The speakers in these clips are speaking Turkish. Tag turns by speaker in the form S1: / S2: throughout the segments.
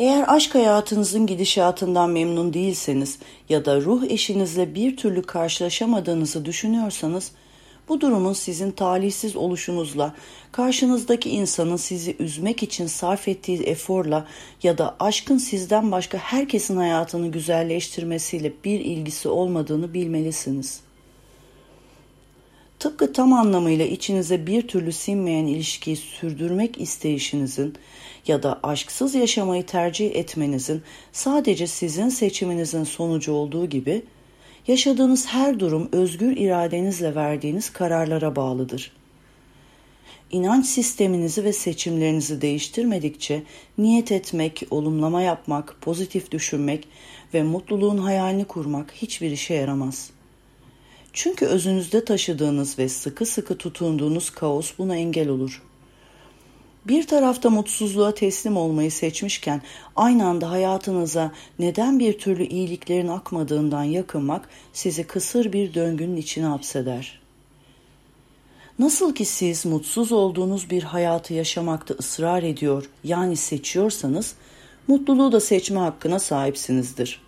S1: Eğer aşk hayatınızın gidişatından memnun değilseniz ya da ruh eşinizle bir türlü karşılaşamadığınızı düşünüyorsanız bu durumun sizin talihsiz oluşunuzla, karşınızdaki insanın sizi üzmek için sarf ettiği eforla ya da aşkın sizden başka herkesin hayatını güzelleştirmesiyle bir ilgisi olmadığını bilmelisiniz. Tıpkı tam anlamıyla içinize bir türlü sinmeyen ilişkiyi sürdürmek isteyişinizin ya da aşksız yaşamayı tercih etmenizin sadece sizin seçiminizin sonucu olduğu gibi yaşadığınız her durum özgür iradenizle verdiğiniz kararlara bağlıdır. İnanç sisteminizi ve seçimlerinizi değiştirmedikçe niyet etmek, olumlama yapmak, pozitif düşünmek ve mutluluğun hayalini kurmak hiçbir işe yaramaz. Çünkü özünüzde taşıdığınız ve sıkı sıkı tutunduğunuz kaos buna engel olur.'' Bir tarafta mutsuzluğa teslim olmayı seçmişken aynı anda hayatınıza neden bir türlü iyiliklerin akmadığından yakınmak sizi kısır bir döngünün içine hapseder. Nasıl ki siz mutsuz olduğunuz bir hayatı yaşamakta ısrar ediyor yani seçiyorsanız mutluluğu da seçme hakkına sahipsinizdir.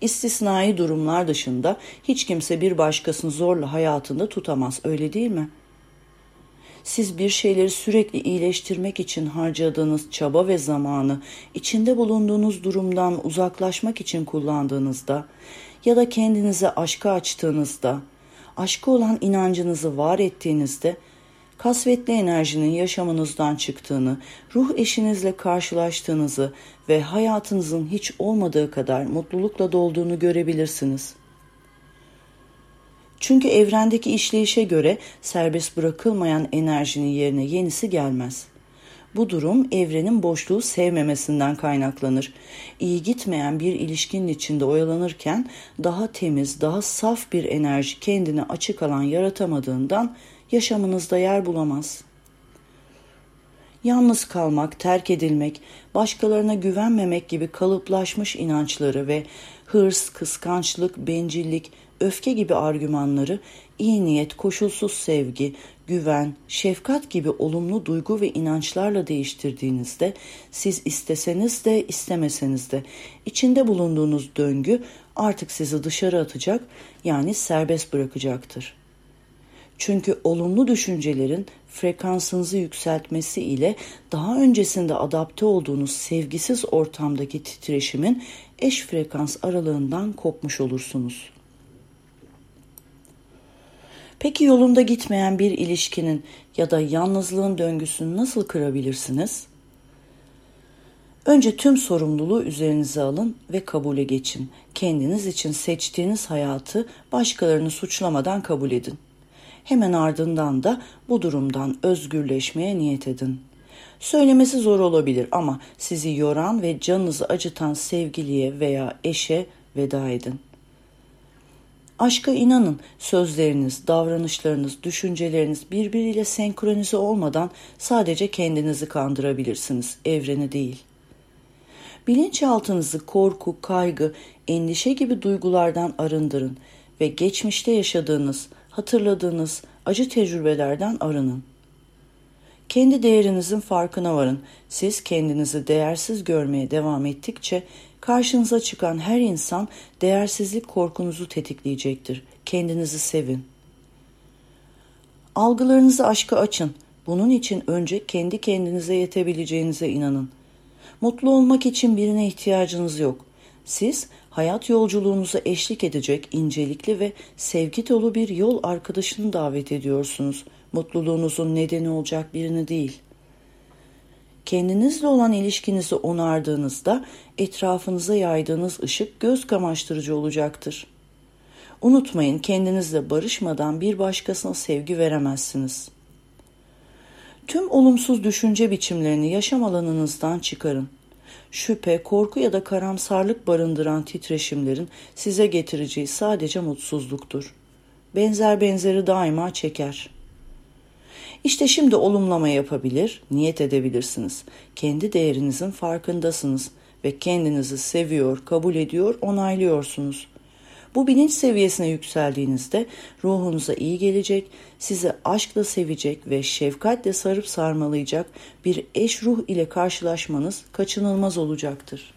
S1: İstisnai durumlar dışında hiç kimse bir başkasını zorla hayatında tutamaz öyle değil mi?'' siz bir şeyleri sürekli iyileştirmek için harcadığınız çaba ve zamanı içinde bulunduğunuz durumdan uzaklaşmak için kullandığınızda ya da kendinize aşka açtığınızda, aşka olan inancınızı var ettiğinizde kasvetli enerjinin yaşamınızdan çıktığını, ruh eşinizle karşılaştığınızı ve hayatınızın hiç olmadığı kadar mutlulukla dolduğunu görebilirsiniz.'' Çünkü evrendeki işleyişe göre serbest bırakılmayan enerjinin yerine yenisi gelmez. Bu durum evrenin boşluğu sevmemesinden kaynaklanır. İyi gitmeyen bir ilişkinin içinde oyalanırken daha temiz, daha saf bir enerji kendine açık alan yaratamadığından yaşamınızda yer bulamaz. Yalnız kalmak, terk edilmek, başkalarına güvenmemek gibi kalıplaşmış inançları ve hırs, kıskançlık, bencillik, öfke gibi argümanları iyi niyet, koşulsuz sevgi, güven, şefkat gibi olumlu duygu ve inançlarla değiştirdiğinizde siz isteseniz de istemeseniz de içinde bulunduğunuz döngü artık sizi dışarı atacak yani serbest bırakacaktır. Çünkü olumlu düşüncelerin frekansınızı yükseltmesi ile daha öncesinde adapte olduğunuz sevgisiz ortamdaki titreşimin eş frekans aralığından kopmuş olursunuz. Peki yolunda gitmeyen bir ilişkinin ya da yalnızlığın döngüsünü nasıl kırabilirsiniz? Önce tüm sorumluluğu üzerinize alın ve kabule geçin. Kendiniz için seçtiğiniz hayatı başkalarını suçlamadan kabul edin. Hemen ardından da bu durumdan özgürleşmeye niyet edin. Söylemesi zor olabilir ama sizi yoran ve canınızı acıtan sevgiliye veya eşe veda edin. Aşka inanın sözleriniz, davranışlarınız, düşünceleriniz birbiriyle senkronize olmadan sadece kendinizi kandırabilirsiniz, evreni değil. Bilinçaltınızı korku, kaygı, endişe gibi duygulardan arındırın ve geçmişte yaşadığınız, hatırladığınız acı tecrübelerden arının. Kendi değerinizin farkına varın. Siz kendinizi değersiz görmeye devam ettikçe Karşınıza çıkan her insan değersizlik korkunuzu tetikleyecektir. Kendinizi sevin. Algılarınızı aşka açın. Bunun için önce kendi kendinize yetebileceğinize inanın. Mutlu olmak için birine ihtiyacınız yok. Siz hayat yolculuğunuza eşlik edecek incelikli ve sevgi dolu bir yol arkadaşını davet ediyorsunuz. Mutluluğunuzun nedeni olacak birini değil kendinizle olan ilişkinizi onardığınızda etrafınıza yaydığınız ışık göz kamaştırıcı olacaktır. Unutmayın kendinizle barışmadan bir başkasına sevgi veremezsiniz. Tüm olumsuz düşünce biçimlerini yaşam alanınızdan çıkarın. Şüphe, korku ya da karamsarlık barındıran titreşimlerin size getireceği sadece mutsuzluktur. Benzer benzeri daima çeker.'' İşte şimdi olumlama yapabilir, niyet edebilirsiniz. Kendi değerinizin farkındasınız ve kendinizi seviyor, kabul ediyor, onaylıyorsunuz. Bu bilinç seviyesine yükseldiğinizde ruhunuza iyi gelecek, sizi aşkla sevecek ve şefkatle sarıp sarmalayacak bir eş ruh ile karşılaşmanız kaçınılmaz olacaktır.